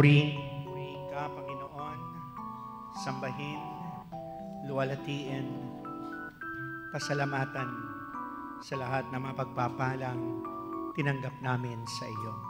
Purihin, purihin ka, Panginoon. Sambahin, luwalatiin, pasalamatan sa lahat ng mapagpapalang tinanggap namin sa iyo.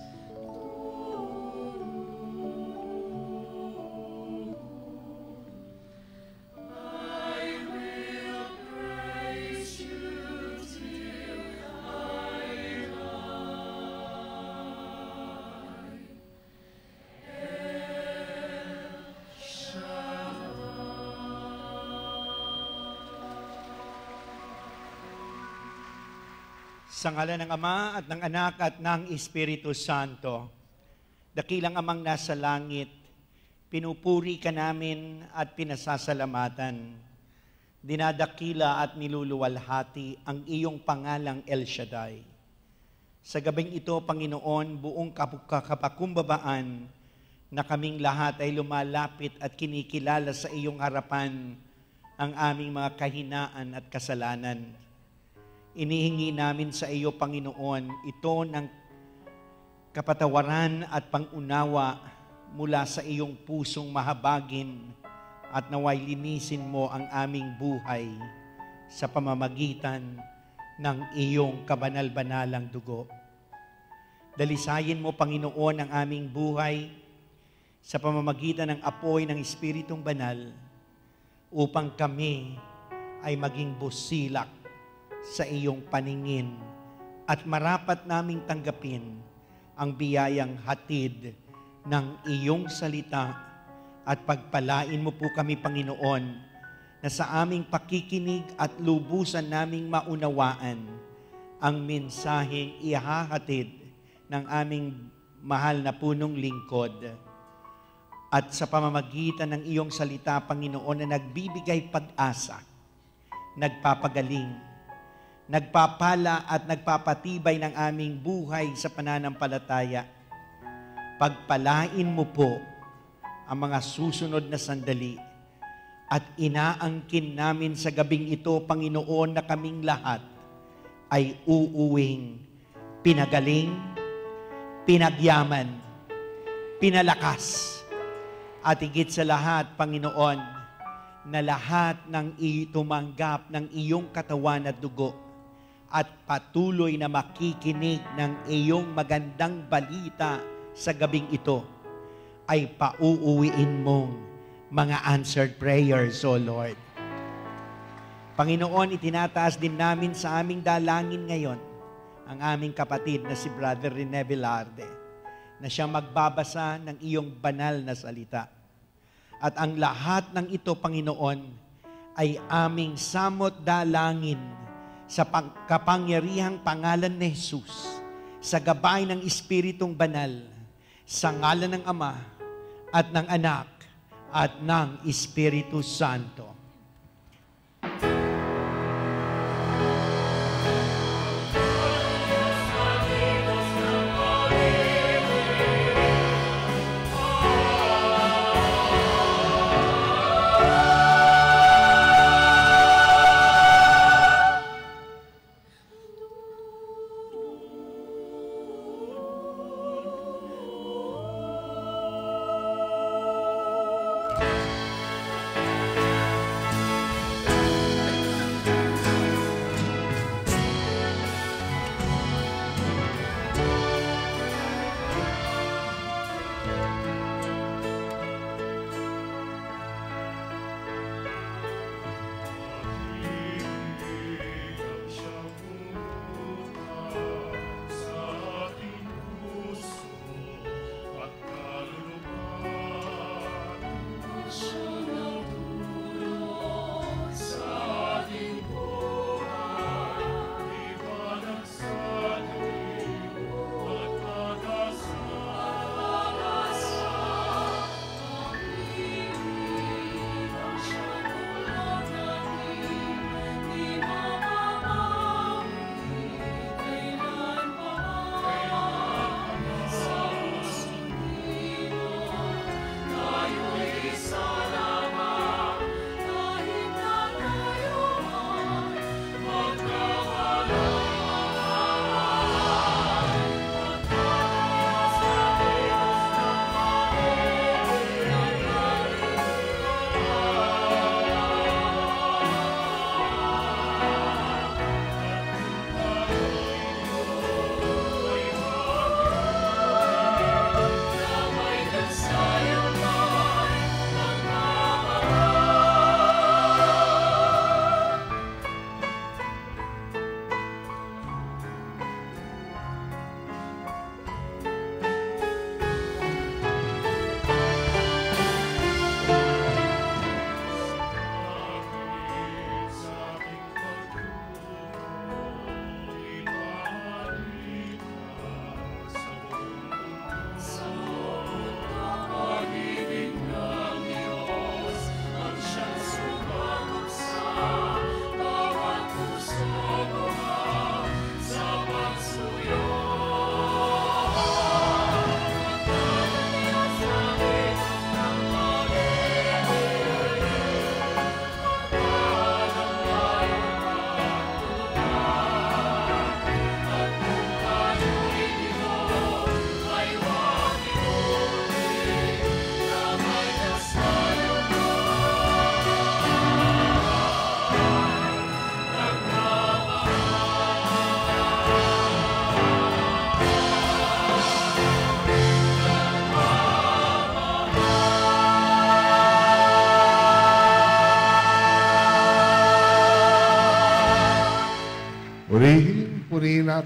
Sa ngala ng Ama at ng Anak at ng Espiritu Santo, dakilang amang nasa langit, pinupuri ka namin at pinasasalamatan. Dinadakila at niluluwalhati ang iyong pangalang El Shaddai. Sa gabing ito, Panginoon, buong kapakumbabaan na kaming lahat ay lumalapit at kinikilala sa iyong harapan ang aming mga kahinaan at kasalanan. Inihingi namin sa iyo, Panginoon, ito ng kapatawaran at pangunawa mula sa iyong pusong mahabagin at naway linisin mo ang aming buhay sa pamamagitan ng iyong kabanal-banalang dugo. Dalisayin mo, Panginoon, ang aming buhay sa pamamagitan ng apoy ng Espiritong Banal upang kami ay maging busilak sa iyong paningin at marapat naming tanggapin ang biyayang hatid ng iyong salita at pagpalain mo po kami, Panginoon, na sa aming pakikinig at lubusan naming maunawaan ang mensaheng ihahatid ng aming mahal na punong lingkod. At sa pamamagitan ng iyong salita, Panginoon, na nagbibigay pag-asa, nagpapagaling, nagpapala at nagpapatibay ng aming buhay sa pananampalataya. Pagpalain mo po ang mga susunod na sandali at inaangkin namin sa gabing ito, Panginoon, na kaming lahat ay uuwing pinagaling, pinagyaman, pinalakas, at higit sa lahat, Panginoon, na lahat ng itumanggap ng iyong katawan at dugo at patuloy na makikinig ng iyong magandang balita sa gabing ito ay pauuwiin mong mga answered prayers, O Lord. Panginoon, itinataas din namin sa aming dalangin ngayon ang aming kapatid na si Brother Rene Velarde na siya magbabasa ng iyong banal na salita. At ang lahat ng ito, Panginoon, ay aming samot dalangin sa pang- kapangyarihang pangalan ni Jesus, sa gabay ng Espiritong Banal, sa ngalan ng Ama at ng Anak at ng Espiritu Santo.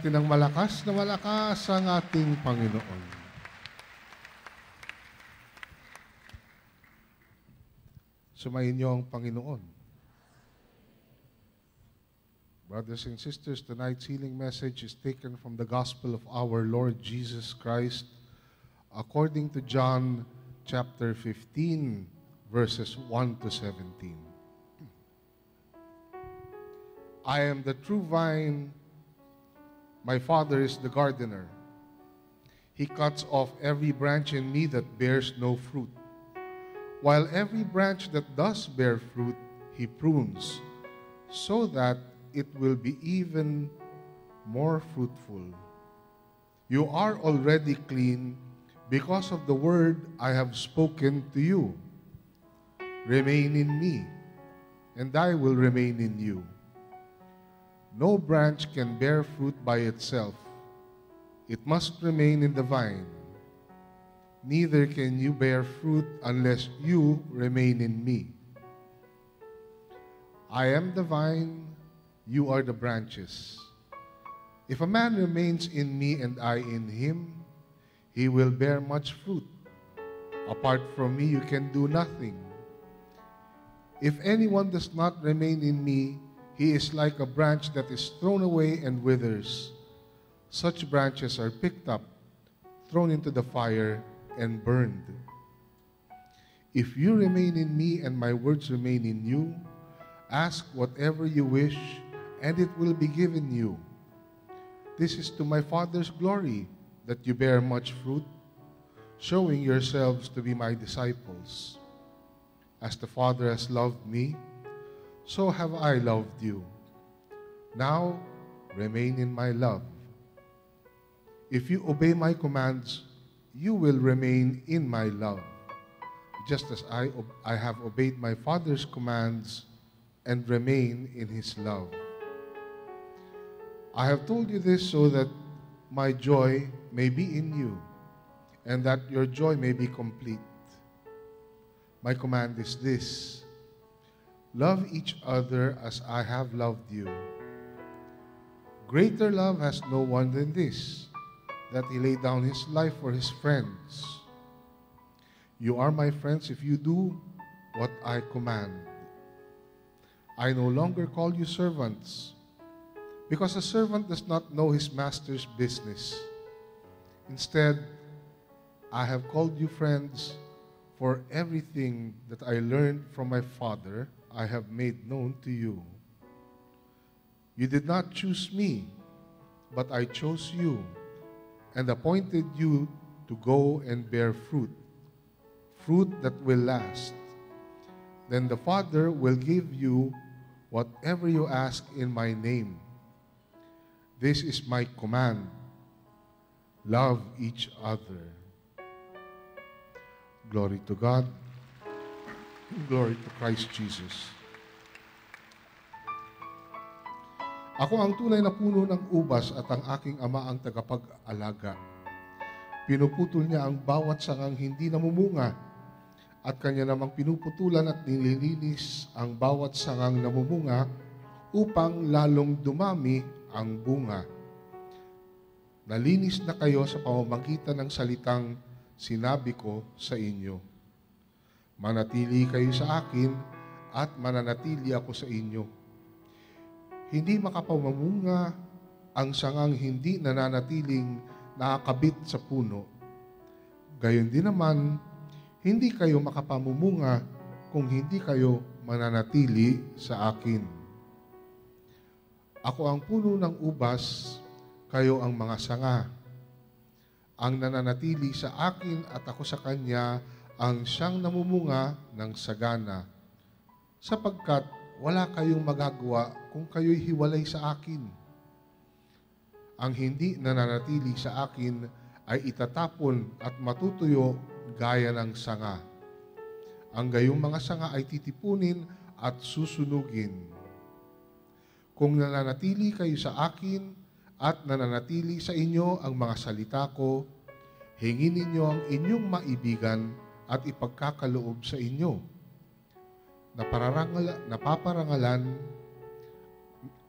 Natin ng malakas na malakas ang ating Panginoon. Sumayin niyo ang Panginoon. Brothers and sisters, tonight's healing message is taken from the Gospel of our Lord Jesus Christ according to John chapter 15, verses 1 to 17. I am the true vine, my Father is the gardener. He cuts off every branch in me that bears no fruit, while every branch that does bear fruit, he prunes, so that it will be even more fruitful. You are already clean because of the word I have spoken to you. Remain in me, and I will remain in you. No branch can bear fruit by itself. It must remain in the vine. Neither can you bear fruit unless you remain in me. I am the vine, you are the branches. If a man remains in me and I in him, he will bear much fruit. Apart from me, you can do nothing. If anyone does not remain in me, he is like a branch that is thrown away and withers. Such branches are picked up, thrown into the fire, and burned. If you remain in me and my words remain in you, ask whatever you wish, and it will be given you. This is to my Father's glory that you bear much fruit, showing yourselves to be my disciples. As the Father has loved me, so have I loved you. Now remain in my love. If you obey my commands, you will remain in my love, just as I, I have obeyed my Father's commands and remain in his love. I have told you this so that my joy may be in you and that your joy may be complete. My command is this love each other as I have loved you. Greater love has no one than this, that he laid down his life for his friends. You are my friends if you do what I command. I no longer call you servants, because a servant does not know his master's business. Instead, I have called you friends, for everything that I learned from my Father I have made known to you. You did not choose me, but I chose you and appointed you to go and bear fruit, fruit that will last. Then the Father will give you whatever you ask in my name. This is my command love each other. Glory to God. Glory to Christ Jesus. Ako ang tunay na puno ng ubas at ang aking ama ang tagapag-alaga. Pinuputol niya ang bawat sangang hindi namumunga at kanya namang pinuputulan at nililinis ang bawat sangang namumunga upang lalong dumami ang bunga. Nalinis na kayo sa pamamagitan ng salitang sinabi ko sa inyo. Manatili kayo sa akin at mananatili ako sa inyo. Hindi makapamamunga ang sangang hindi nananatiling nakakabit sa puno. Gayon din naman, hindi kayo makapamumunga kung hindi kayo mananatili sa akin. Ako ang puno ng ubas, kayo ang mga sanga. Ang nananatili sa akin at ako sa kanya ang siyang namumunga ng sagana. Sapagkat wala kayong magagawa kung kayo'y hiwalay sa akin. Ang hindi nananatili sa akin ay itatapon at matutuyo gaya ng sanga. Ang gayong mga sanga ay titipunin at susunugin. Kung nananatili kayo sa akin at nananatili sa inyo ang mga salita ko, hingin ninyo ang inyong maibigan at ipagkakaloob sa inyo. Napararangal, napaparangalan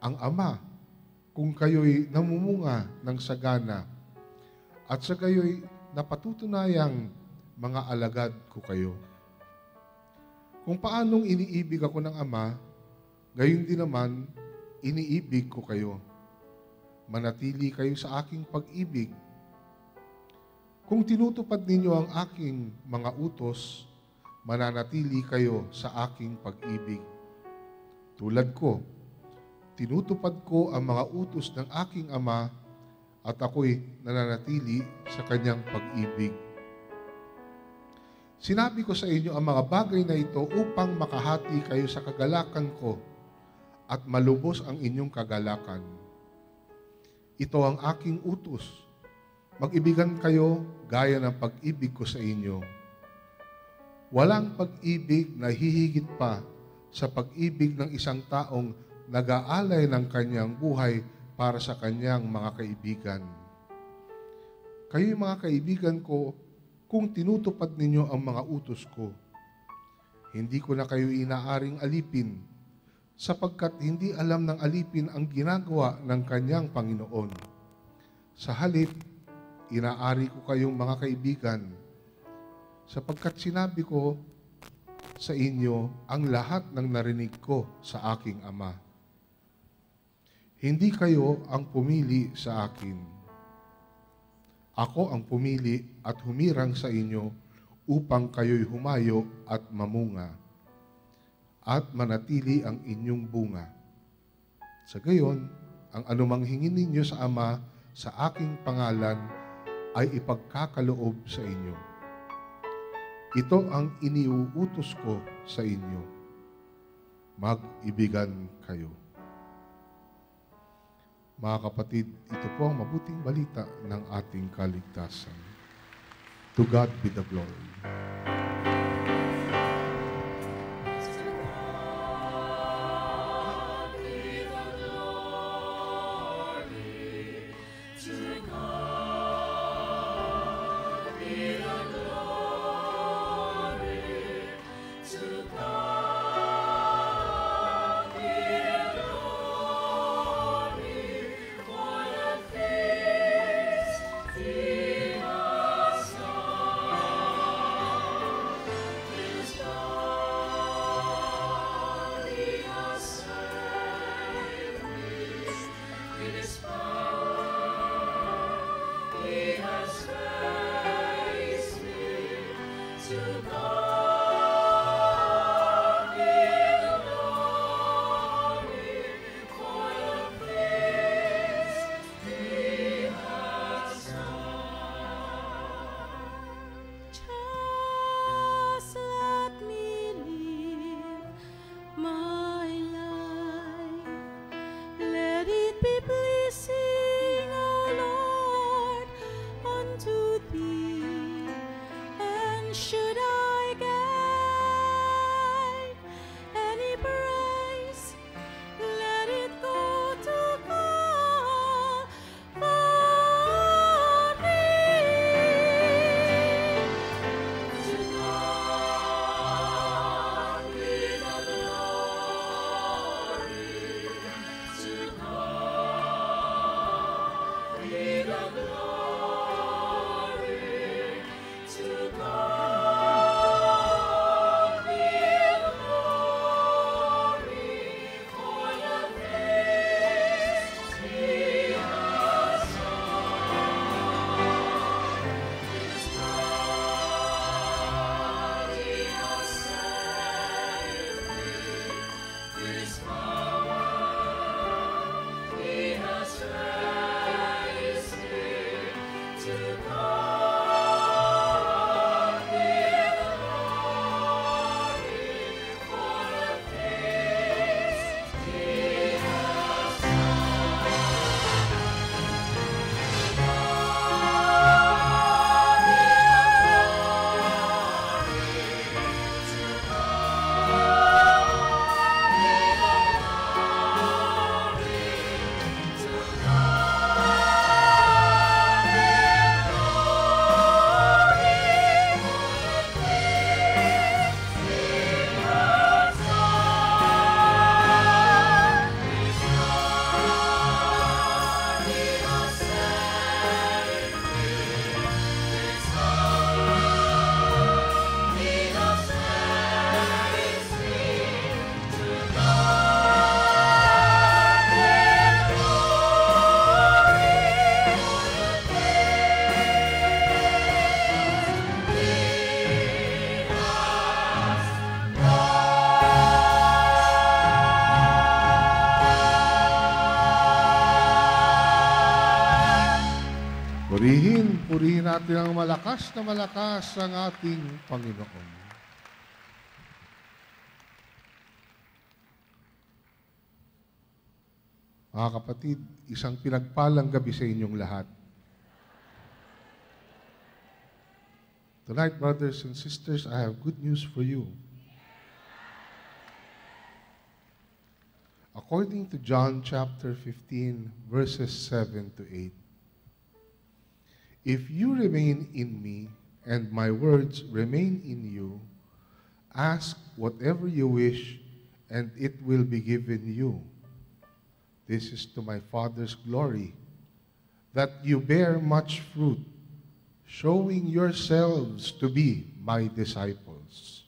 ang Ama kung kayo'y namumunga ng sagana at sa kayo'y napatutunayang mga alagad ko kayo. Kung paanong iniibig ako ng Ama, gayon din naman iniibig ko kayo. Manatili kayo sa aking pag-ibig. Kung tinutupad ninyo ang aking mga utos, mananatili kayo sa aking pag-ibig. Tulad ko, tinutupad ko ang mga utos ng aking ama at ako'y nananatili sa kanyang pag-ibig. Sinabi ko sa inyo ang mga bagay na ito upang makahati kayo sa kagalakan ko at malubos ang inyong kagalakan. Ito ang aking utos. Mag-ibigan kayo gaya ng pag-ibig ko sa inyo. Walang pag-ibig na hihigit pa sa pag-ibig ng isang taong nag-aalay ng kanyang buhay para sa kanyang mga kaibigan. Kayo mga kaibigan ko, kung tinutupad ninyo ang mga utos ko, hindi ko na kayo inaaring alipin sapagkat hindi alam ng alipin ang ginagawa ng kanyang Panginoon. Sa halip, inaari ko kayong mga kaibigan sapagkat sinabi ko sa inyo ang lahat ng narinig ko sa aking Ama. Hindi kayo ang pumili sa akin. Ako ang pumili at humirang sa inyo upang kayo'y humayo at mamunga at manatili ang inyong bunga. Sa gayon, ang anumang hingin ninyo sa Ama sa aking pangalan ay ipagkakaloob sa inyo. Ito ang iniuutos ko sa inyo. Mag-ibigan kayo. Mga kapatid, ito po ang mabuting balita ng ating kaligtasan. To God be the glory. Natin ang malakas na malakas ang ating Panginoon. Mga kapatid, isang pinagpalang gabi sa inyong lahat. Tonight, brothers and sisters, I have good news for you. According to John chapter 15, verses 7 to 8, If you remain in me and my words remain in you, ask whatever you wish and it will be given you. This is to my Father's glory, that you bear much fruit, showing yourselves to be my disciples.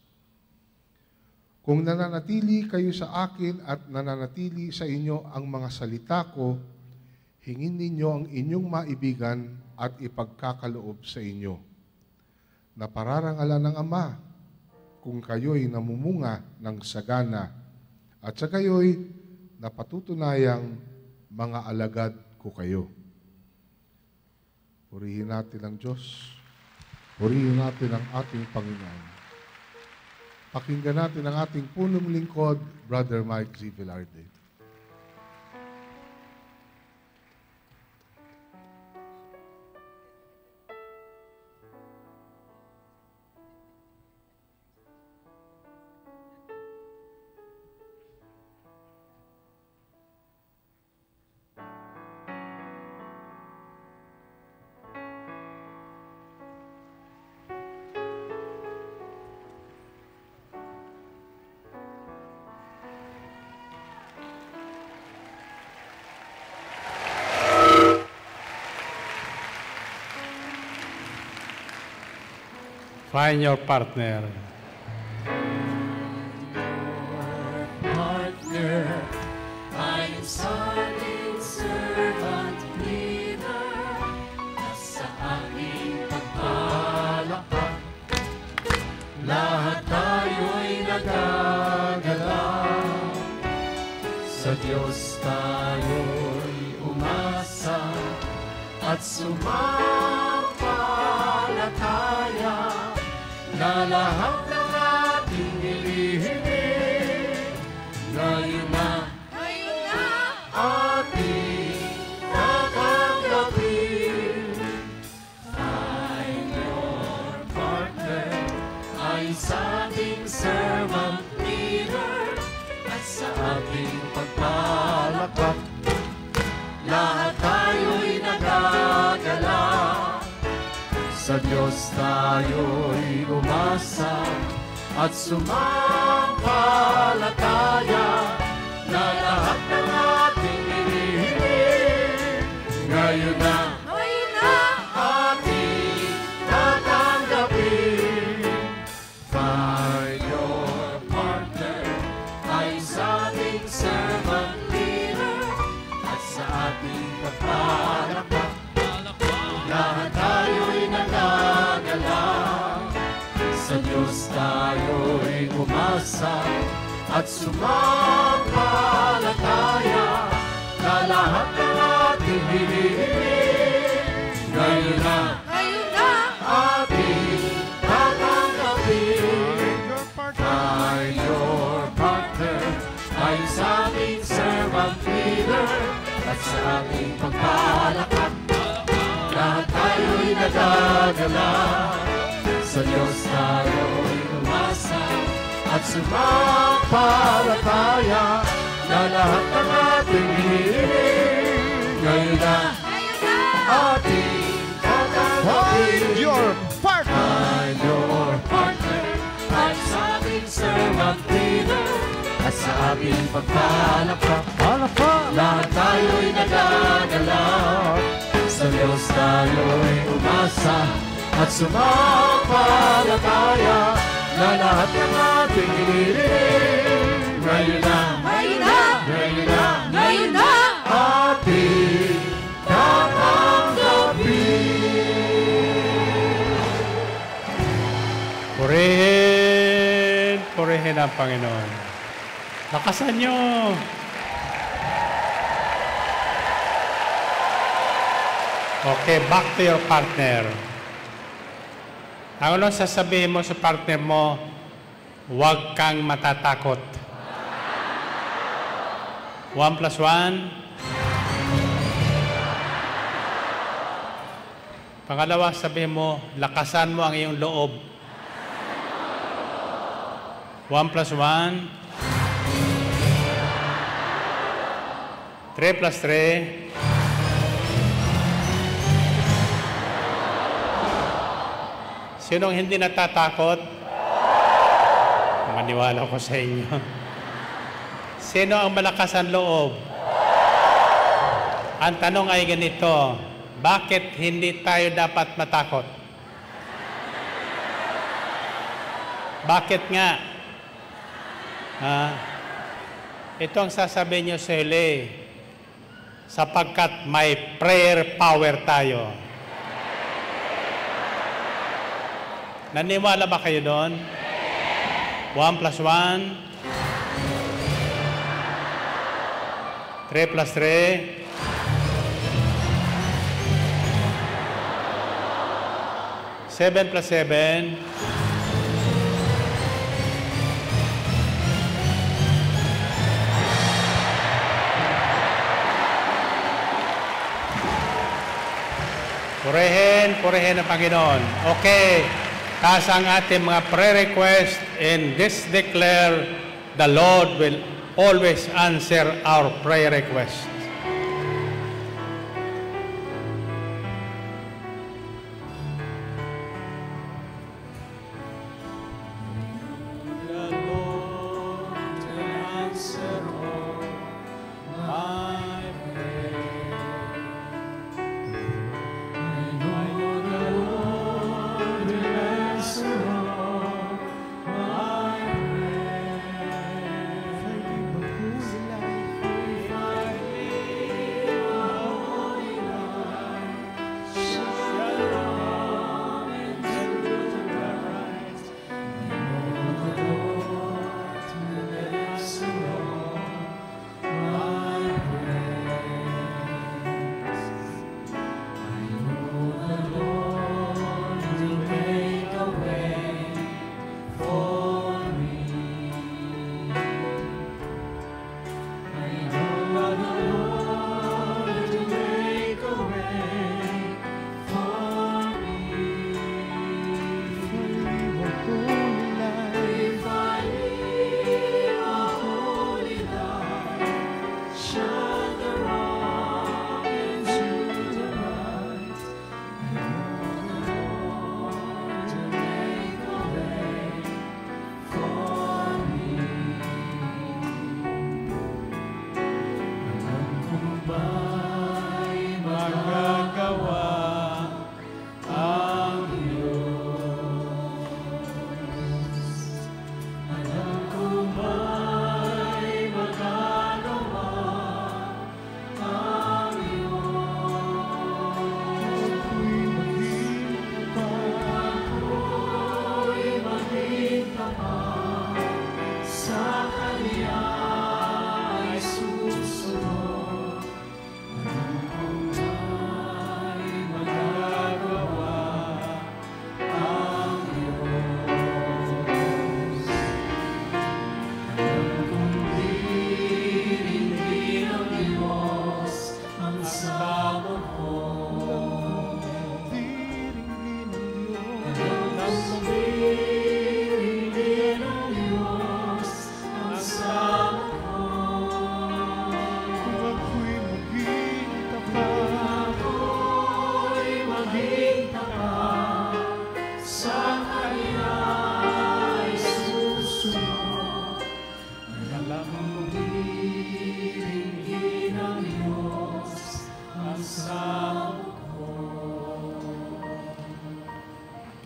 Kung nananatili kayo sa akin at nananatili sa inyo ang mga salita ko, hingin ninyo ang inyong maibigan at ipagkakaloob sa inyo. Na pararangalan ng Ama kung kayo'y namumunga ng sagana at sa kayo'y napatutunayang mga alagad ko kayo. Purihin natin ang Diyos. Purihin natin ang ating Panginoon. Pakinggan natin ang ating punong lingkod, Brother Mike Z. Velarde. Find your partner. partner. I am silent servant leader. Nasa aking pagpalakpak. Lahat tayo'y nagagalaw. Sa Diyos tayo'y umasa at sumampalataya tayo'y umasa at sumampalataya sumampalataya Na lahat ng ating hinihiling Ngayon na ating tatanggapin. Find your partner Ay sa ating servant leader At sa ating pagpalakpak lahat tayo'y nagagala. Sa Diyos tayo'y At sumampalataya Na lahat ng ating hinihiling Ngayon na ating tatanggapin Your partner! Find your partner Ay sa ating servant leader At sa ating pagpalakpak Lahat tayo'y nagagalaw Sa Diyos tayo'y umasa At sumampalataya Na lahat ng ating iniling Ngayon na, Ngayon na! ngayon na Ngayon na! Ating tatanggapin Purihin, purihin ang Panginoon. Lakasan nyo. Okay, back to your partner. Ang ano sasabihin mo sa partner mo, huwag kang matatakot. One plus one. Pangalawa, sabihin mo, lakasan mo ang iyong loob. One plus one. Three plus three. Sinong hindi natatakot? Maniwala ko sa inyo. Sino ang malakas ang loob? Ang tanong ay ganito, bakit hindi tayo dapat matakot? Bakit nga? Ha? Ito ang sasabihin nyo sa huli, sapagkat may prayer power tayo. Naniwala ba kayo doon? 1 plus 1? 3 plus 3? Seven plus seven. Purihin, purihin ang Panginoon. Okay. Taas ang ating mga prayer request and this declare the Lord will always answer our prayer request.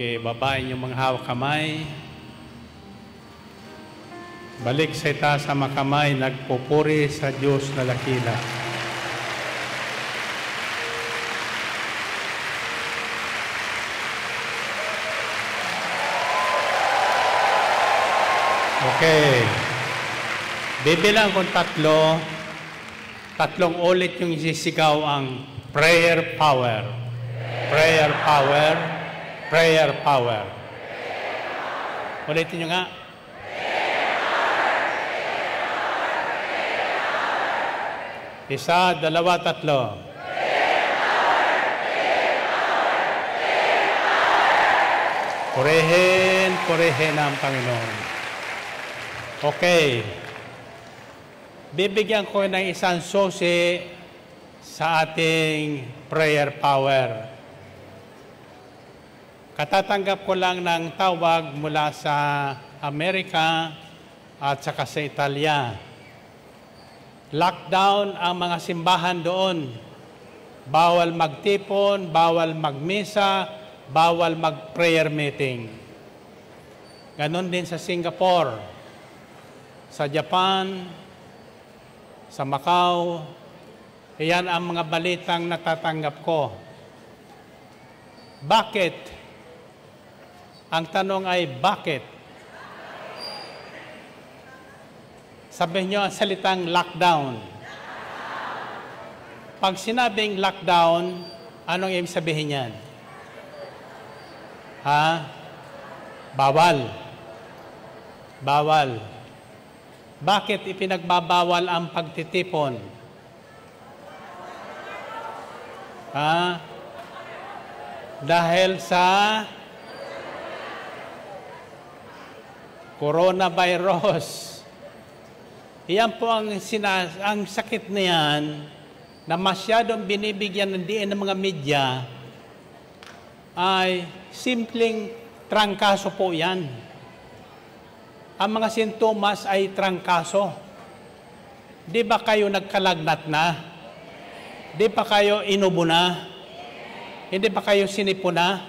Okay, babae yung mga hawak kamay. Balik sa itaas ang mga kamay, nagpupuri sa Diyos na lakila. Okay. Bibilang kong tatlo, tatlong ulit yung isisigaw ang prayer power. Prayer power. Prayer power. Ulitin nyo nga. Isa, dalawa, tatlo. Purihin, purihin ang Panginoon. Okay. Bibigyan ko ng isang susi sa ating prayer power. Katatanggap ko lang ng tawag mula sa Amerika at saka sa Italia. Lockdown ang mga simbahan doon. Bawal magtipon, bawal magmisa, bawal mag-prayer meeting. Ganon din sa Singapore, sa Japan, sa Macau. Iyan ang mga balitang natatanggap ko. Bakit? Ang tanong ay bakit? Sabihin nyo ang salitang lockdown. Pag sinabing lockdown, anong ibig sabihin yan? Ha? Bawal. Bawal. Bakit ipinagbabawal ang pagtitipon? Ha? Dahil sa coronavirus. Iyan po ang, sinas ang sakit na yan na masyadong binibigyan ng diin ng mga media ay simpleng trangkaso po yan. Ang mga sintomas ay trangkaso. Di ba kayo nagkalagnat na? Di ba kayo inubo na? Hindi ba kayo sinipo na?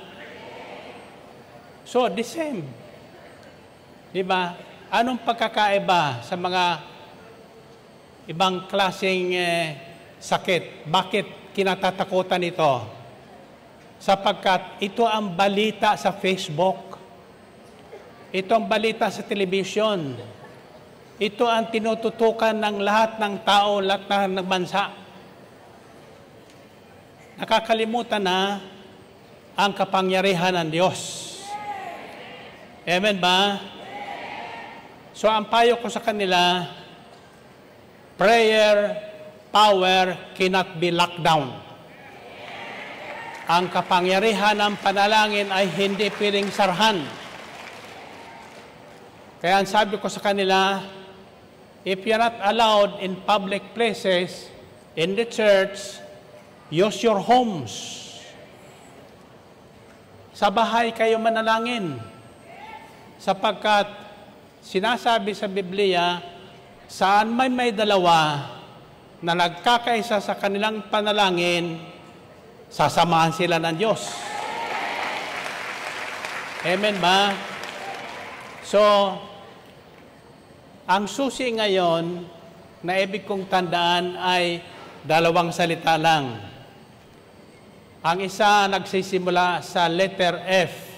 So, the same. Di ba? Anong pagkakaiba sa mga ibang klaseng eh, sakit? Bakit kinatatakutan ito? Sapagkat ito ang balita sa Facebook. Ito ang balita sa television. Ito ang tinututukan ng lahat ng tao, lahat ng bansa nakakalimutan na ang kapangyarihan ng Diyos. Amen ba? So ang payo ko sa kanila, prayer power cannot be locked down. Ang kapangyarihan ng panalangin ay hindi pwedeng sarhan. Kaya ang sabi ko sa kanila, if you're not allowed in public places, in the church, Use your homes. Sa bahay kayo manalangin. Sapagkat sinasabi sa Biblia, saan may may dalawa na nagkakaisa sa kanilang panalangin, sasamahan sila ng Diyos. Amen ba? So, ang susi ngayon na ibig kong tandaan ay dalawang salita lang. Ang isa nagsisimula sa letter F.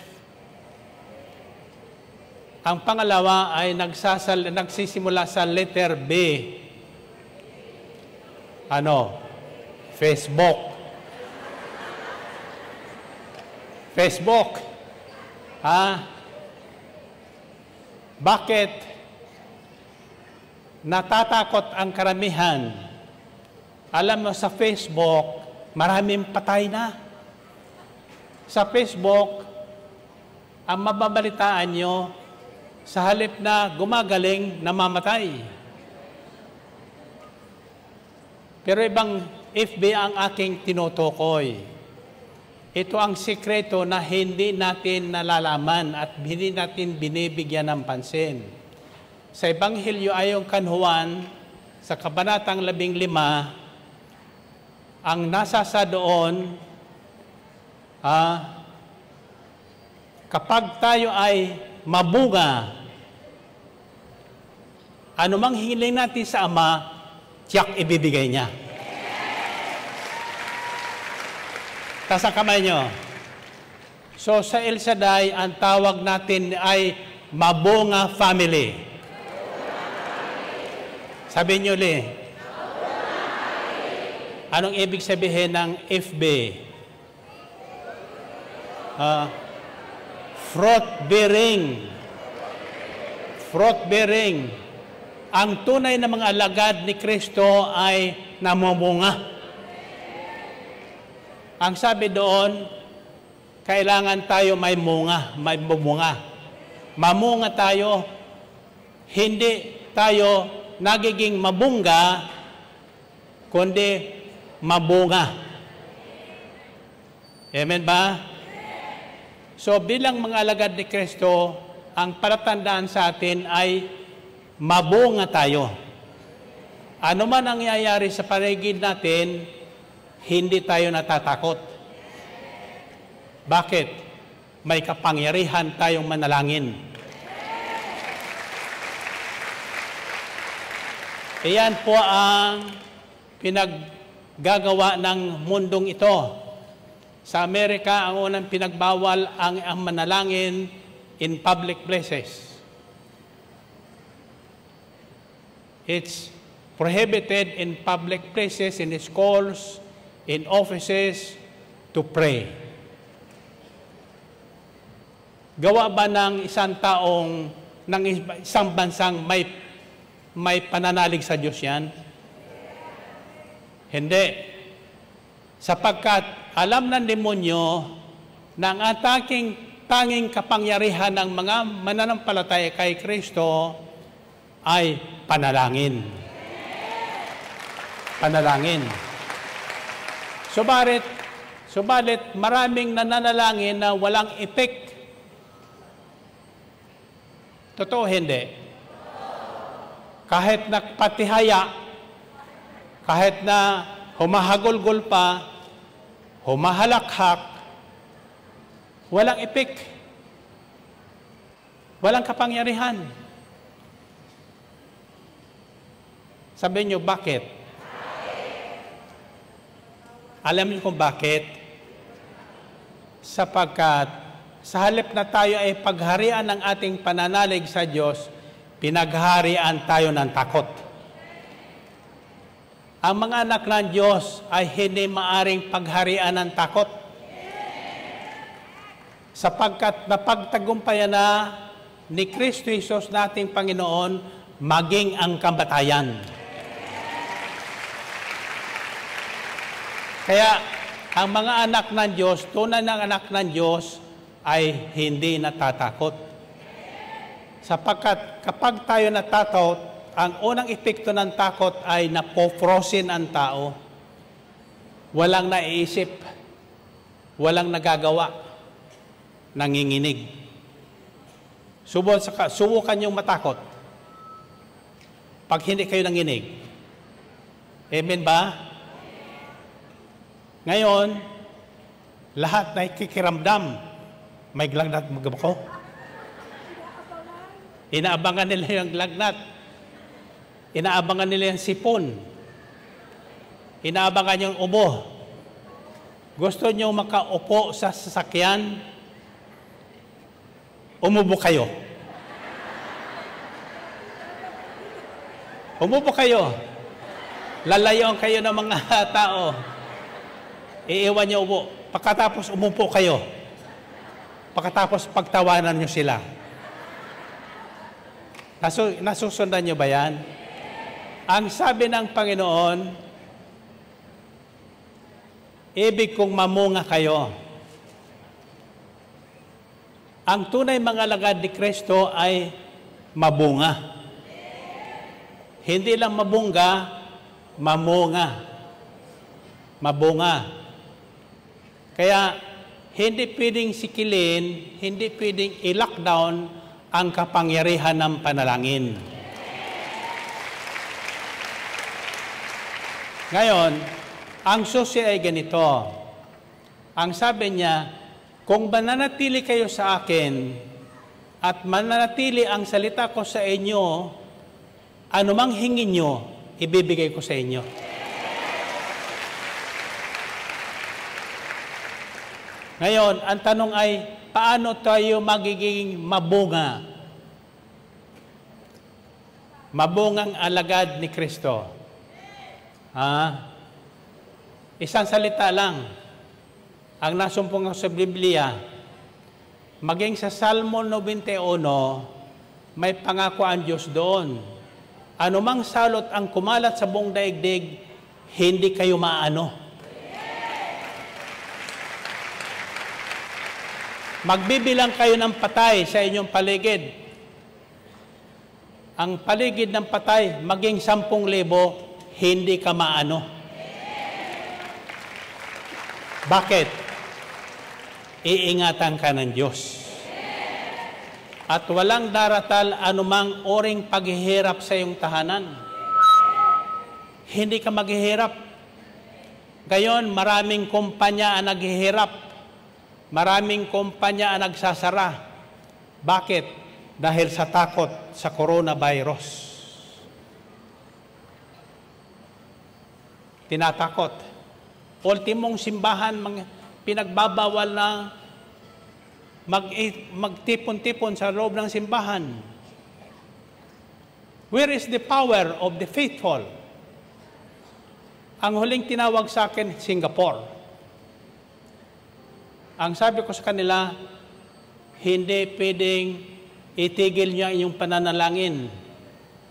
Ang pangalawa ay nagsasal, nagsisimula sa letter B. Ano? Facebook. Facebook. Ha? Bakit natatakot ang karamihan? Alam mo sa Facebook, Maraming patay na. Sa Facebook, ang mababalitaan nyo, sa halip na gumagaling, namamatay. Pero ibang FB ang aking tinutukoy. Ito ang sikreto na hindi natin nalalaman at hindi natin binibigyan ng pansin. Sa Ebanghelyo ayon kan Juan, sa Kabanatang 15, ang nasa sa doon, ah, kapag tayo ay mabunga, anumang hiling natin sa Ama, tiyak ibibigay niya. Tasa kamay nyo. So sa El Shaddai, ang tawag natin ay Mabunga Family. Sabi nyo li, Anong ibig sabihin ng FB? Uh, fruit bearing. Fruit bearing. Ang tunay na mga alagad ni Kristo ay namumunga. Ang sabi doon, kailangan tayo may munga, may bumunga. Mamunga tayo, hindi tayo nagiging mabungga, kundi mabunga. Amen ba? So bilang mga alagad ni Kristo, ang palatandaan sa atin ay mabunga tayo. Ano man ang nangyayari sa paligid natin, hindi tayo natatakot. Bakit? May kapangyarihan tayong manalangin. Iyan po ang pinaggagawa ng mundong ito sa Amerika, ang unang pinagbawal ang, ang manalangin in public places. It's prohibited in public places, in schools, in offices, to pray. Gawa ba ng isang taong, ng isang bansang may, may pananalig sa Diyos yan? Hindi. Sapagkat alam ng demonyo na ang ataking tanging kapangyarihan ng mga mananampalataya kay Kristo ay panalangin. Panalangin. Subalit, subalit maraming nananalangin na walang effect. Totoo hindi. Kahit nagpatihaya, kahit na humahagulgol pa, humahalakhak, walang effect. Walang kapangyarihan. Sabi niyo, bakit? Alam niyo kung bakit? Sapagkat sa halip na tayo ay pagharian ng ating pananalig sa Diyos, pinagharian tayo ng takot. Ang mga anak ng Diyos ay hindi maaring pagharian ng takot. Sapagkat napagtagumpayan na ni Kristo Jesus nating Panginoon maging ang kamatayan. Kaya ang mga anak ng Diyos, tunay ng anak ng Diyos, ay hindi natatakot. Sapagkat kapag tayo natatakot, ang unang epekto ng takot ay napofrozen ang tao. Walang naiisip, walang nagagawa, nanginginig. Subukan, subukan yung matakot. Pag hindi kayo nanginig. Amen ba? Ngayon, lahat na ikikiramdam, may glagnat magabako. Inaabangan nila yung glagnat. Inaabangan nila yung sipon. Inaabangan yung ubo. Gusto nyo makaupo sa sasakyan? Umubo kayo. Umubo kayo. Lalayon kayo ng mga tao. Iiwan niyo upo. Pagkatapos umupo kayo. Pagkatapos pagtawanan niyo sila. Nasu nasusundan niyo ba yan? Ang sabi ng Panginoon, ibig kong mamunga kayo. Ang tunay mga lagad ni Kristo ay mabunga. Hindi lang mabunga, mamunga. Mabunga. Kaya hindi pwedeng sikilin, hindi pwedeng i-lockdown ang kapangyarihan ng panalangin. Ngayon, ang susi ay ganito. Ang sabi niya, kung mananatili kayo sa akin at mananatili ang salita ko sa inyo, anumang hingin nyo, ibibigay ko sa inyo. Ngayon, ang tanong ay, paano tayo magiging mabunga? Mabungang alagad ni Kristo. Ha? Isang salita lang. Ang nasumpong sa Biblia, maging sa Salmo 91, may pangako ang Diyos doon. Anumang salot ang kumalat sa buong daigdig, hindi kayo maano. Magbibilang kayo ng patay sa inyong paligid. Ang paligid ng patay, maging sampung libo, hindi ka maano. Bakit? Iingatan ka ng Diyos. At walang daratal anumang oring paghihirap sa iyong tahanan. Hindi ka maghihirap. Gayon, maraming kumpanya ang naghihirap Maraming kumpanya ang nagsasara. Bakit? Dahil sa takot sa coronavirus. Tinatakot. Ultimong simbahan, pinagbabawal na mag, magtipon-tipon sa loob ng simbahan. Where is the power of the faithful? Ang huling tinawag sa akin, Singapore. Ang sabi ko sa kanila, hindi pwedeng itigil niya inyong pananalangin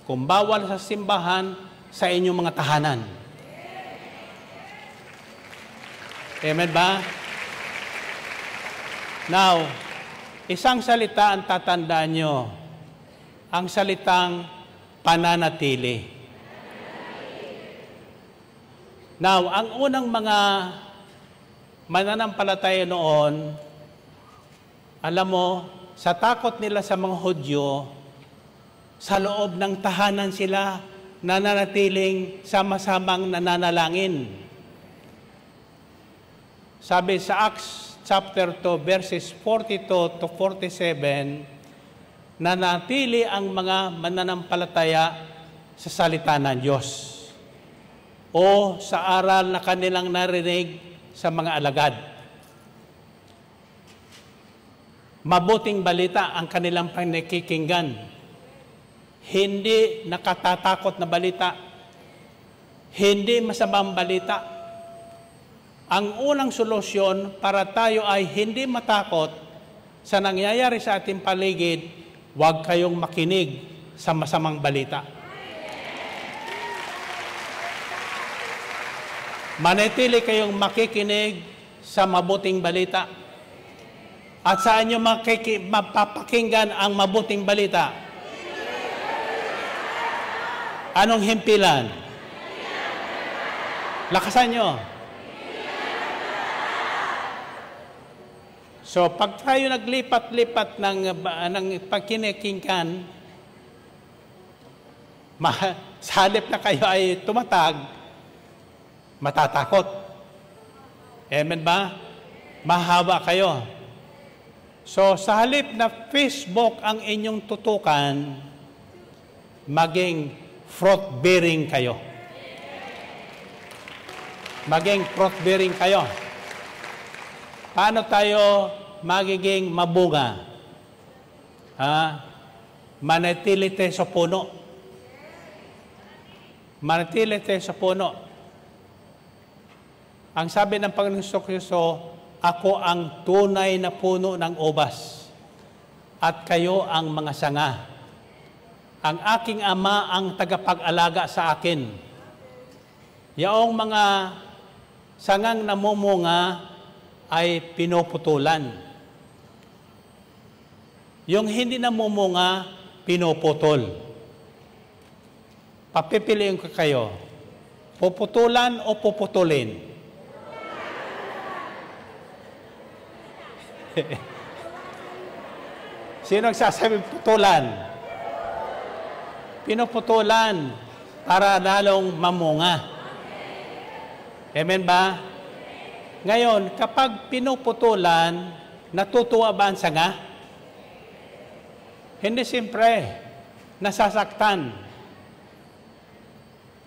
kung bawal sa simbahan sa inyong mga tahanan. Amen ba? Now, isang salita ang tatandaan nyo. Ang salitang pananatili. Now, ang unang mga mananampalataya noon, alam mo, sa takot nila sa mga Hudyo, sa loob ng tahanan sila nananatiling sama-samang nananalangin. Sabi sa Acts chapter 2, verses 42 to 47, na natili ang mga mananampalataya sa salita ng Diyos o sa aral na kanilang narinig sa mga alagad. Mabuting balita ang kanilang panikikinggan. Hindi nakatatakot na balita. Hindi masamang balita ang unang solusyon para tayo ay hindi matakot sa nangyayari sa ating paligid, huwag kayong makinig sa masamang balita. Manatili kayong makikinig sa mabuting balita. At saan nyo makiki- mapapakinggan ang mabuting balita? Anong himpilan? Lakasan nyo. So, pag tayo naglipat-lipat ng, ng pagkinekingkan, ma, sa halip na kayo ay tumatag, matatakot. Amen ba? Mahawa kayo. So, sa halip na Facebook ang inyong tutukan, maging fruit-bearing kayo. Maging fruit-bearing kayo. Paano tayo magiging mabunga. Ha? Manatili tayo sa puno. Manatili tayo sa puno. Ang sabi ng Panginoong Kristo, ako ang tunay na puno ng ubas at kayo ang mga sanga. Ang aking ama ang tagapag-alaga sa akin. Yaong mga sangang namumunga ay pinuputulan yung hindi namumunga, pinuputol. Papipiliin ko kayo. Puputulan o puputulin? Sino nagsasabi putulan? Pinuputulan para lalong mamunga. Amen ba? Ngayon, kapag pinuputulan, natutuwa ba ang sanga? Hindi siyempre, nasasaktan.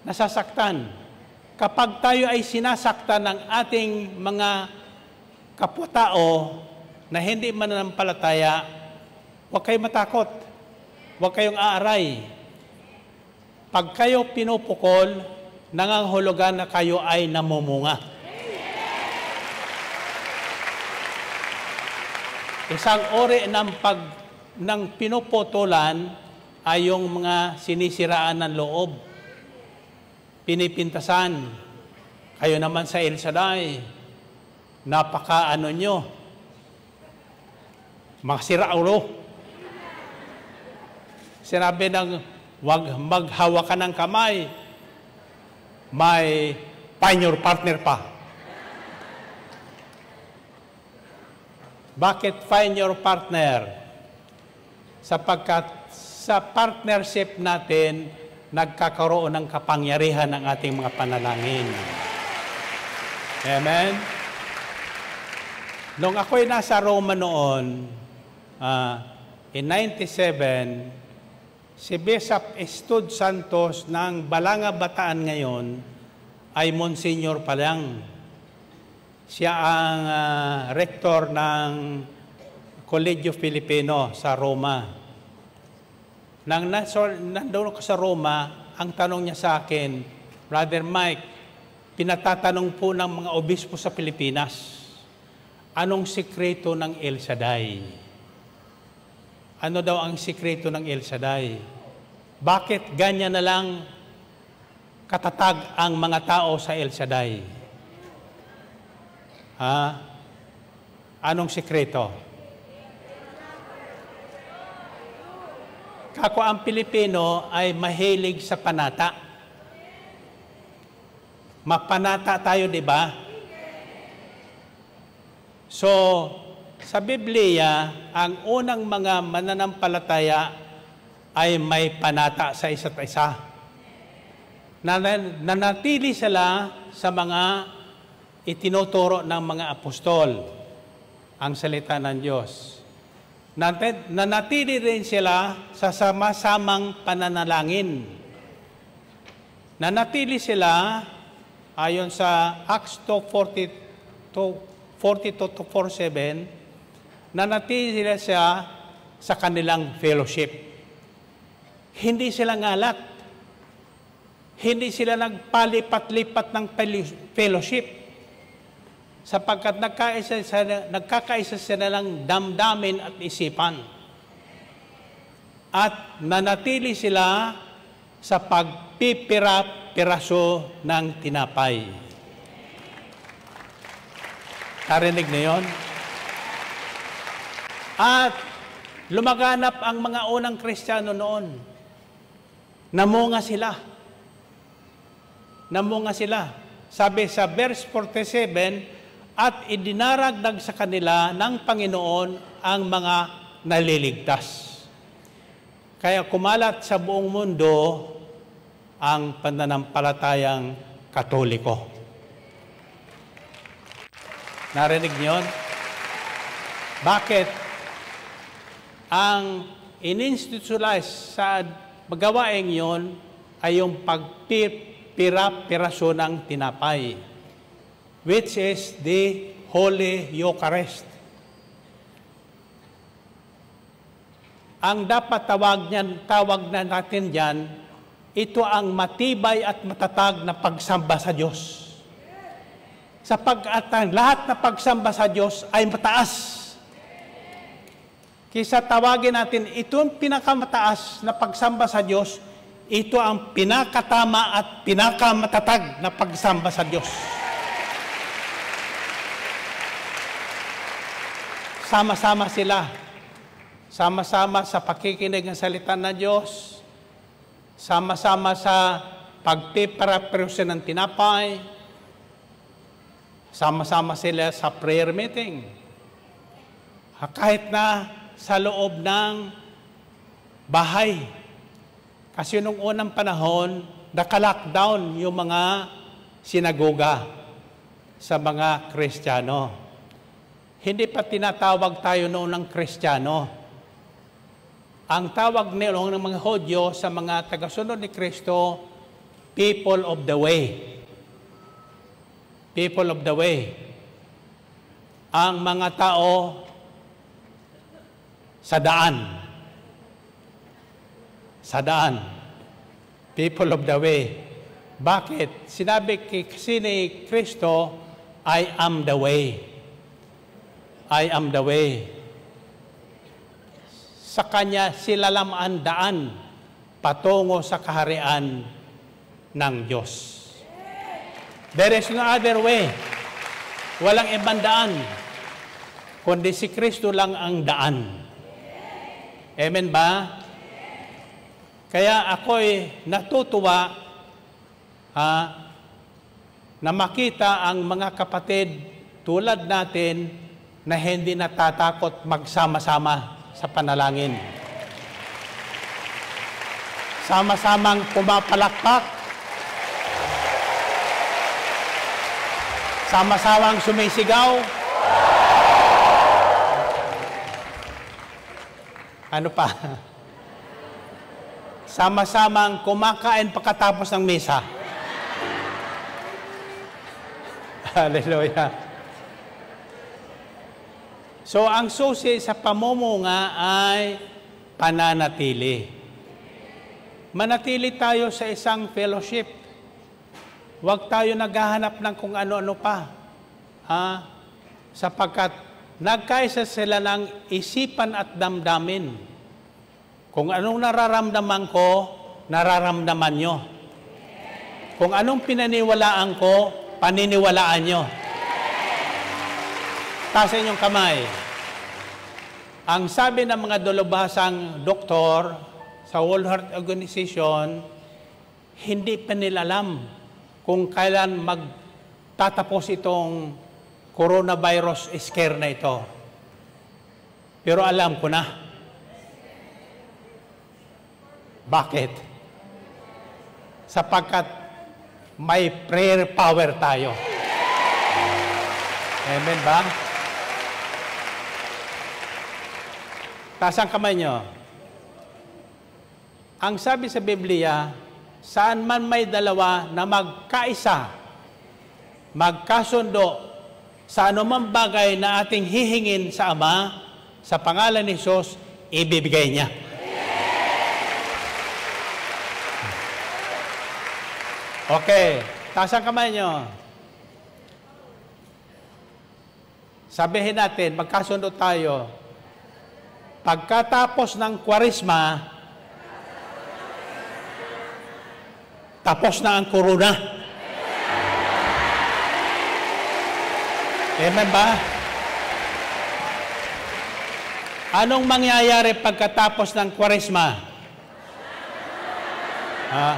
Nasasaktan. Kapag tayo ay sinasaktan ng ating mga kapwa-tao na hindi mananampalataya, huwag kayong matakot. Huwag kayong aaray. Pag kayo pinupukol, nangangahulugan na kayo ay namumunga. Isang ori ng pag ng pinupotolan ay yung mga sinisiraan ng loob. Pinipintasan. Kayo naman sa El Shaddai, napaka ano nyo, makasira ulo. Sinabi ng wag maghawa ka ng kamay, may your partner pa. Bakit find your partner? Sapagkat sa partnership natin, nagkakaroon ng kapangyarihan ng ating mga panalangin. Amen? Nung ako'y nasa Roma noon, uh, in 97, si Bishop Estud Santos ng Balanga Bataan ngayon ay Monsignor pa lang. Siya ang uh, rektor ng Colegio Filipino sa Roma. Nang nandoon ko sa Roma, ang tanong niya sa akin, Brother Mike, pinatatanong po ng mga obispo sa Pilipinas, anong sikreto ng El Shaddai? Ano daw ang sikreto ng El Shaddai? Bakit ganyan na lang katatag ang mga tao sa El Shaddai? Ha? Anong sikreto? Kako ang Pilipino ay mahilig sa panata. Mapanata tayo, di ba? So, sa Biblia, ang unang mga mananampalataya ay may panata sa isa't isa. Nanatili sila sa mga itinuturo ng mga apostol, ang salita ng Diyos nanatili rin sila sa sama-samang pananalangin. Nanatili sila ayon sa Acts 2:42 42 to 47, nanatili sila siya sa kanilang fellowship. Hindi sila ngalat. Hindi sila nagpalipat-lipat ng fellowship sapagkat nagkaisa, nagkakaisa sila ng damdamin at isipan. At nanatili sila sa pagpipira-piraso ng tinapay. Karinig na yon? At lumaganap ang mga unang Kristiyano noon. Namunga sila. Namunga sila. Sabi sa verse 47, at idinaragdag sa kanila ng Panginoon ang mga naliligtas. Kaya kumalat sa buong mundo ang pananampalatayang katoliko. Narinig niyo? Bakit? Ang ininstitutionalize sa magawaing yon ay yung pagpira-piraso ng tinapay which is the Holy Eucharist. Ang dapat tawag, niyan, tawag na natin diyan, ito ang matibay at matatag na pagsamba sa Diyos. Sapagkat ang lahat na pagsamba sa Diyos ay mataas. Kisa tawagin natin, ito ang pinakamataas na pagsamba sa Diyos, ito ang pinakatama at pinakamatatag na pagsamba sa Diyos. Sama-sama sila. Sama-sama sa pakikinig ng salita ng Diyos. Sama-sama sa pagpiparapreso ng tinapay. Sama-sama sila sa prayer meeting. Kahit na sa loob ng bahay. Kasi nung unang panahon, naka-lockdown yung mga sinagoga sa mga Kristiyano. Hindi pa tinatawag tayo noon ng Kristiyano. Ang tawag noon ng mga Hodyo sa mga tagasunod ni Kristo, people of the way. People of the way. Ang mga tao sa daan. Sa daan. People of the way. Bakit? Sinabi kasi ni Kristo, I am the way. I am the way. Sa Kanya sila lamaan daan patungo sa kaharian ng Diyos. There is no other way. Walang ibang daan, kundi si Kristo lang ang daan. Amen ba? Kaya ako'y natutuwa ha, na makita ang mga kapatid tulad natin na hindi natatakot magsama-sama sa panalangin. Sama-samang pumapalakpak, sama-samang sumisigaw, ano pa? Sama-samang kumakain pagkatapos ng mesa. Hallelujah. So, ang susi sa pamumunga ay pananatili. Manatili tayo sa isang fellowship. Huwag tayo naghahanap ng kung ano-ano pa. Ha? Sapagkat nagkaisa sila ng isipan at damdamin. Kung anong nararamdaman ko, nararamdaman nyo. Kung anong pinaniwalaan ko, paniniwalaan nyo. Taas inyong kamay. Ang sabi ng mga dolobasang doktor sa World Health Organization, hindi pa nila alam kung kailan magtatapos itong coronavirus scare na ito. Pero alam ko na. Bakit? Sapagkat may prayer power tayo. Amen ba? Taas ang kamay nyo. Ang sabi sa Biblia, saan man may dalawa na magkaisa, magkasundo sa anumang bagay na ating hihingin sa Ama, sa pangalan ni Jesus, ibibigay niya. Okay, taas ang kamay nyo. Sabihin natin, magkasundo tayo. Pagkatapos ng kwarisma, tapos na ang corona. Amen ba? Anong mangyayari pagkatapos ng kwarisma? Ah,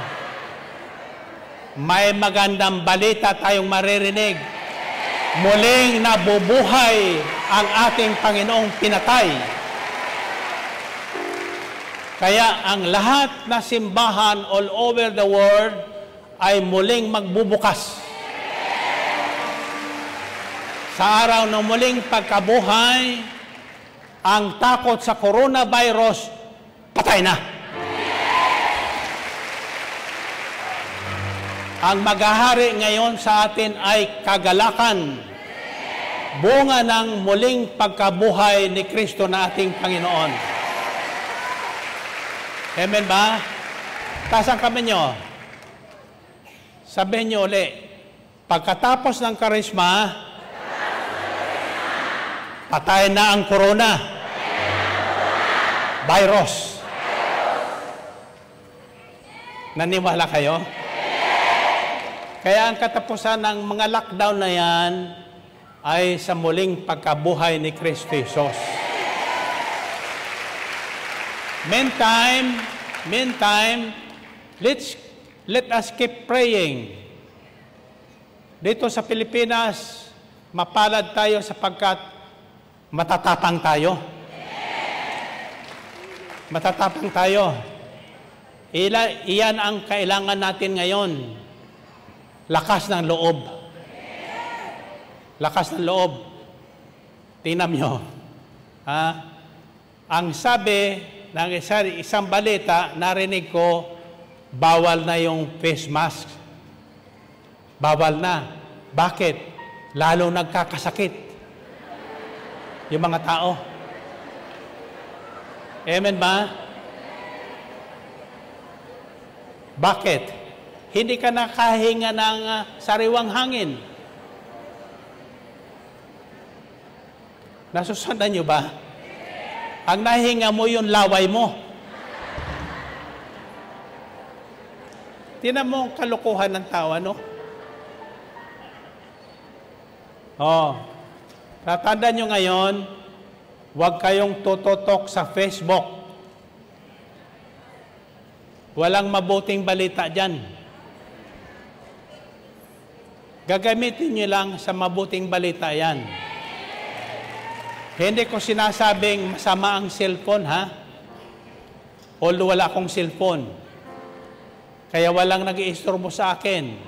may magandang balita tayong maririnig. Muling nabubuhay ang ating Panginoong pinatay. Kaya ang lahat na simbahan all over the world ay muling magbubukas. Sa araw ng muling pagkabuhay, ang takot sa coronavirus, patay na. Ang maghahari ngayon sa atin ay kagalakan. Bunga ng muling pagkabuhay ni Kristo na ating Panginoon. Amen ba? Taas ang nyo. Sabihin nyo uli, pagkatapos ng karisma, patay na ang corona. Virus. Naniwala kayo? Kaya ang katapusan ng mga lockdown na yan ay sa muling pagkabuhay ni Kristo Jesus. Meantime, meantime, let's let us keep praying. Dito sa Pilipinas, mapalad tayo sapagkat matatapang tayo. Matatapang tayo. Ila, iyan ang kailangan natin ngayon. Lakas ng loob. Lakas ng loob. Tingnan nyo. Ha? Ang sabi ng isang, isang balita, narinig ko, bawal na yung face mask. Bawal na. Bakit? Lalo nagkakasakit. Yung mga tao. Amen ba? Bakit? Hindi ka nakahinga ng uh, sariwang hangin. Nasusundan nyo ba? Ang nahinga mo yung laway mo. Tinan mo ang kalukuhan ng tao, ano? Oh. Tatanda nyo ngayon, huwag kayong tutotok sa Facebook. Walang mabuting balita dyan. Gagamitin nyo lang sa mabuting balita yan. Hindi ko sinasabing masama ang cellphone, ha? Although wala akong cellphone. Kaya walang nag iistorbo sa akin.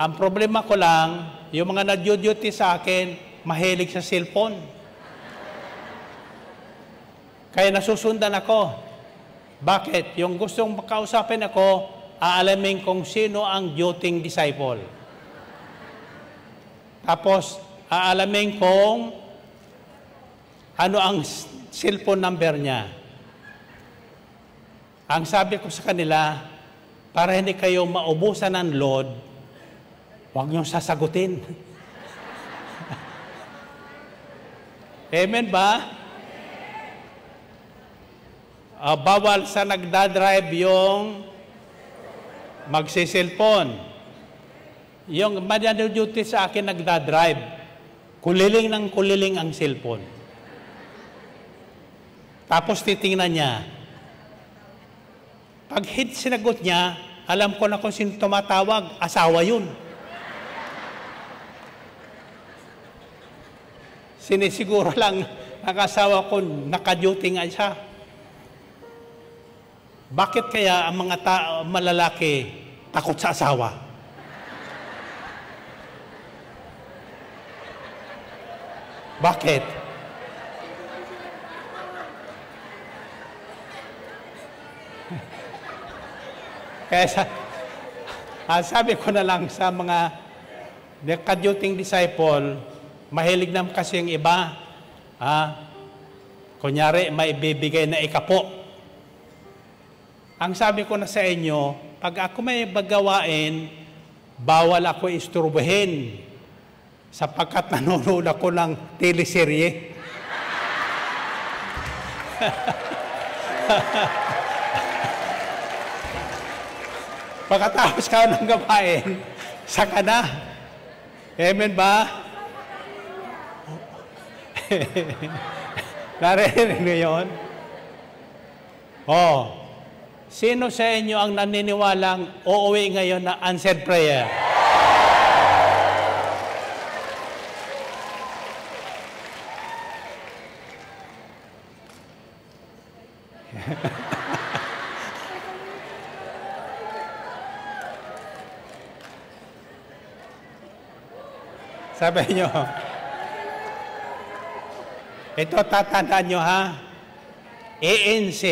Ang problema ko lang, yung mga nag-duty sa akin, mahilig sa cellphone. Kaya nasusundan ako. Bakit? Yung gustong makausapin ako, aalamin kung sino ang duting disciple. Tapos, aalamin kung ano ang cellphone number niya. Ang sabi ko sa kanila, para hindi kayo maubusan ng load, huwag niyong sasagutin. Amen ba? Ah, bawal sa nagdadrive yung magsiselfon. Yung madano duty sa akin nagdadrive, kuliling ng kuliling ang cellphone. Tapos titingnan niya. Pag hit sinagot niya, alam ko na kung sino tumatawag, asawa yun. Sinisiguro lang ang asawa ko, naka-duty nga siya. Bakit kaya ang mga tao, malalaki takot sa asawa? Bakit? Kaya sa, ah, sabi ko na lang sa mga kaduting disciple, mahilig naman kasi yung iba, ah, kunyari may bibigay na ikapo. Ang sabi ko na sa inyo, pag ako may bagawain, bawal ako isturbahin sapagkat nanonood ako ng teleserye. Pagkatapos ka ng gawain, saka na. Amen ba? Narinig niyo yun? Oh, sino sa inyo ang naniniwalang uuwi ngayon na answered prayer? Sabi nyo, ito tatandaan nyo ha, ANC.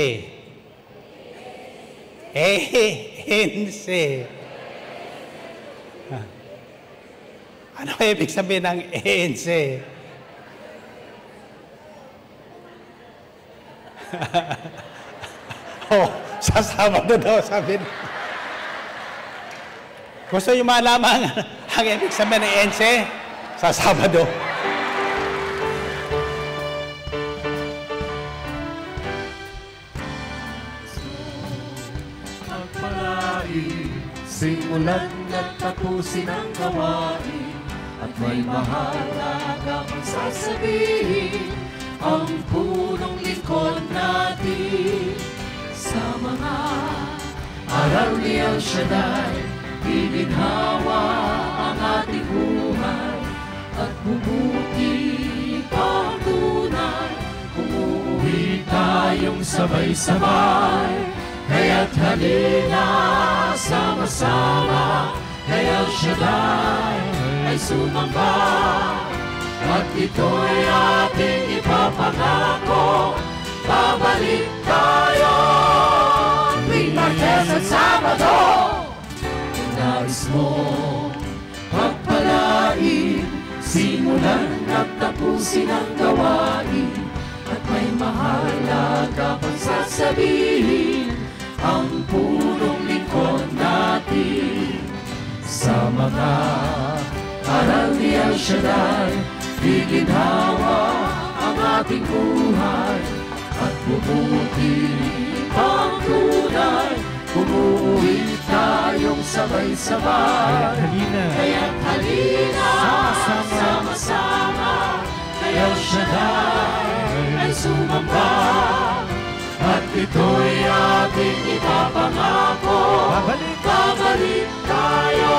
ANC. Ano ibig sabihin ng ANC? oh, sa Sabado daw sabi. Gusto nyo malaman ang ibig sabihin ng ANC? Sa Sabado. Simulan at tapusin ang gawain At may mahalaga pang sasabihin Ang punong lingkod natin Sa mga aral ni El Shaddai Iginhawa tayong sabay-sabay. Kaya't halina sama-sama Kay El Shaddai ay sumamba. At ito'y ating ipapangako Babalik tayo. Tuwing Martes at Sabado nais mo pagpalain Simulan at tapusin ang gawain may mahalaga pang sasabihin Ang punong lingkod natin. Sa mga aral ni El Shaddai Iginhawa ang ating buhay At bumuti ang tunay. Umuwi tayong sabay-sabay. Kaya't halina. Sama-sama. Kay El Shaddai ay sumamba At ito'y ating ipapangako. Babalik. Babalik tayo.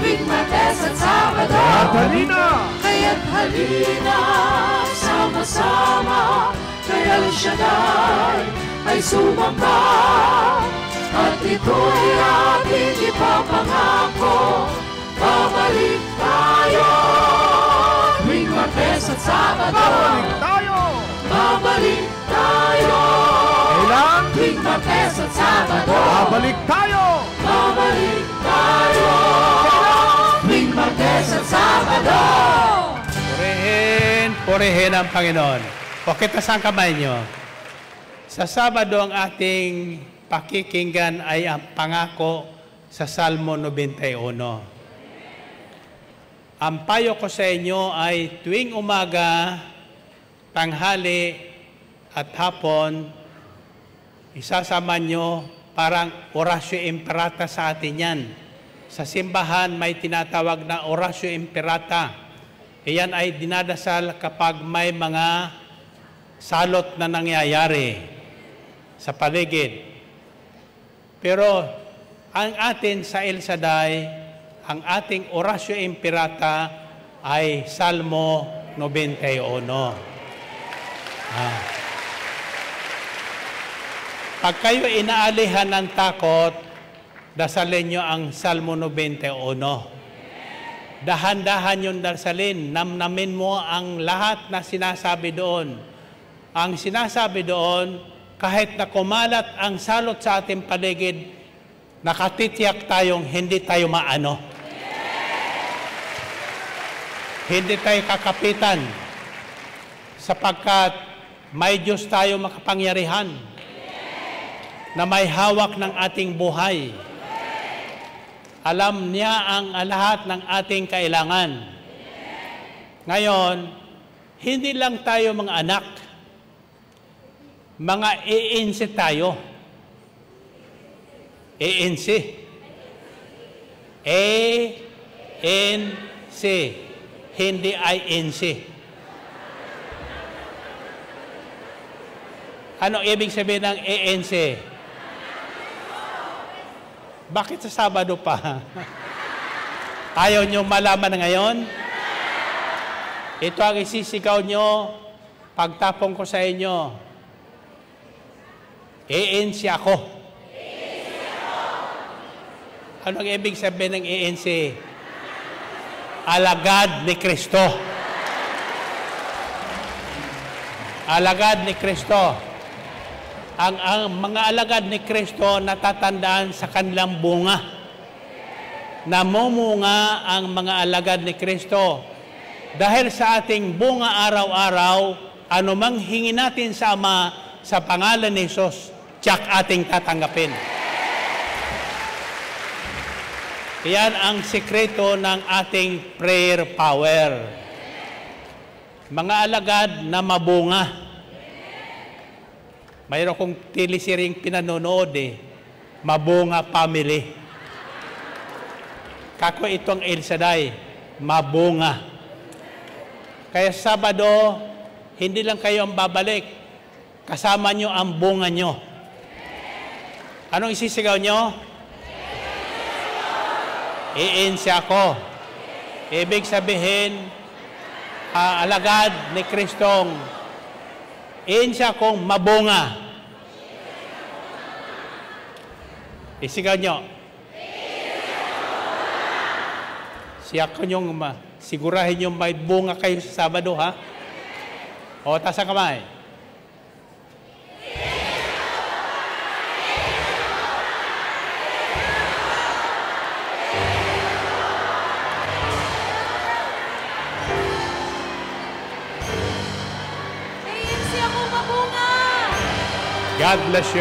Tuwing Martes at Sabado. Halina! Kaya't halina Sama-sama Kay El Shaddai ay sumamba. At ito'y ating ipapangako. Babalik tayo Martes at Sabado Tayo! Babalik tayo Kailan? Tuwing Martes at Sabado Babalik tayo! Babalik tayo Tuwing Martes sa Sabado! Purihin, purihin ang Panginoon. Okay, taas ang kamay nyo. Sa Sabado, ang ating pakikinggan ay ang pangako sa Salmo 91. Ang payo ko sa inyo ay tuwing umaga, tanghali, at hapon, isasama nyo parang orasyo imperata sa atin yan. Sa simbahan may tinatawag na orasyo imperata. Iyan ay dinadasal kapag may mga salot na nangyayari sa paligid. Pero ang atin sa El Shaddai, ang ating orasyo imperata ay Salmo 91. Ah. Pag kayo inaalihan ng takot, dasalin nyo ang Salmo 91. Dahan-dahan yung dasalin, namnamin mo ang lahat na sinasabi doon. Ang sinasabi doon, kahit na kumalat ang salot sa ating paligid, nakatitiyak tayong hindi tayo maano. Hindi tayo kakapitan sapagkat may Diyos tayo makapangyarihan na may hawak ng ating buhay. Alam niya ang lahat ng ating kailangan. Ngayon, hindi lang tayo mga anak, mga iinsi tayo. Iinsi. A-N-C. Hindi I-N-C. Ano ibig sabihin ng ANC? Bakit sa Sabado pa? Ayaw nyo malaman ngayon? Ito ang isisigaw nyo pagtapong ko sa inyo. ANC ako. Anong ibig sabihin ng ANC? Alagad ni Kristo. Alagad ni Kristo. Ang, ang mga alagad ni Kristo natatandaan sa kanilang bunga. Namumunga ang mga alagad ni Kristo. Dahil sa ating bunga araw-araw, anumang hingi natin sa Ama sa pangalan ni Jesus, tiyak ating tatanggapin. Yan ang sikreto ng ating prayer power. Mga alagad na mabunga. Mayroon kong tilisiring pinanonood eh. Mabunga Family. Kako itong El Shaddai. Mabunga. Kaya Sabado, hindi lang kayo ang babalik. Kasama nyo ang bunga nyo. Anong isisigaw nyo? Iinsi ako. Ibig sabihin, alagad ni Kristong iinsi akong mabunga. Isigaw nyo. Siya ko nyong sigurahin yung may bunga kayo sa Sabado, ha? O, tasa kamay. God bless you.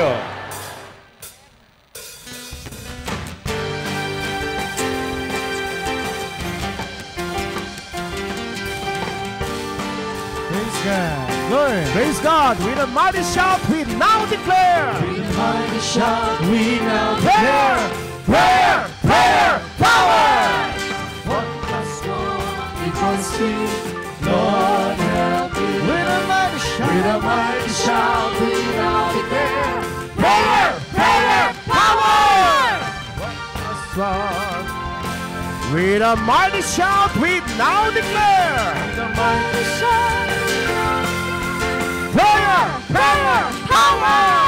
Praise God. Lord. Praise God. With a mighty shout, we now declare. With a mighty shout, we now Prayer, prayer, prayer, power. What must one because we, Lord mighty shout. With a mighty shout, we now declare. prayer, prayer, power. Strong. With a mighty shout, we now declare. The mighty shout, Prayer, prayer,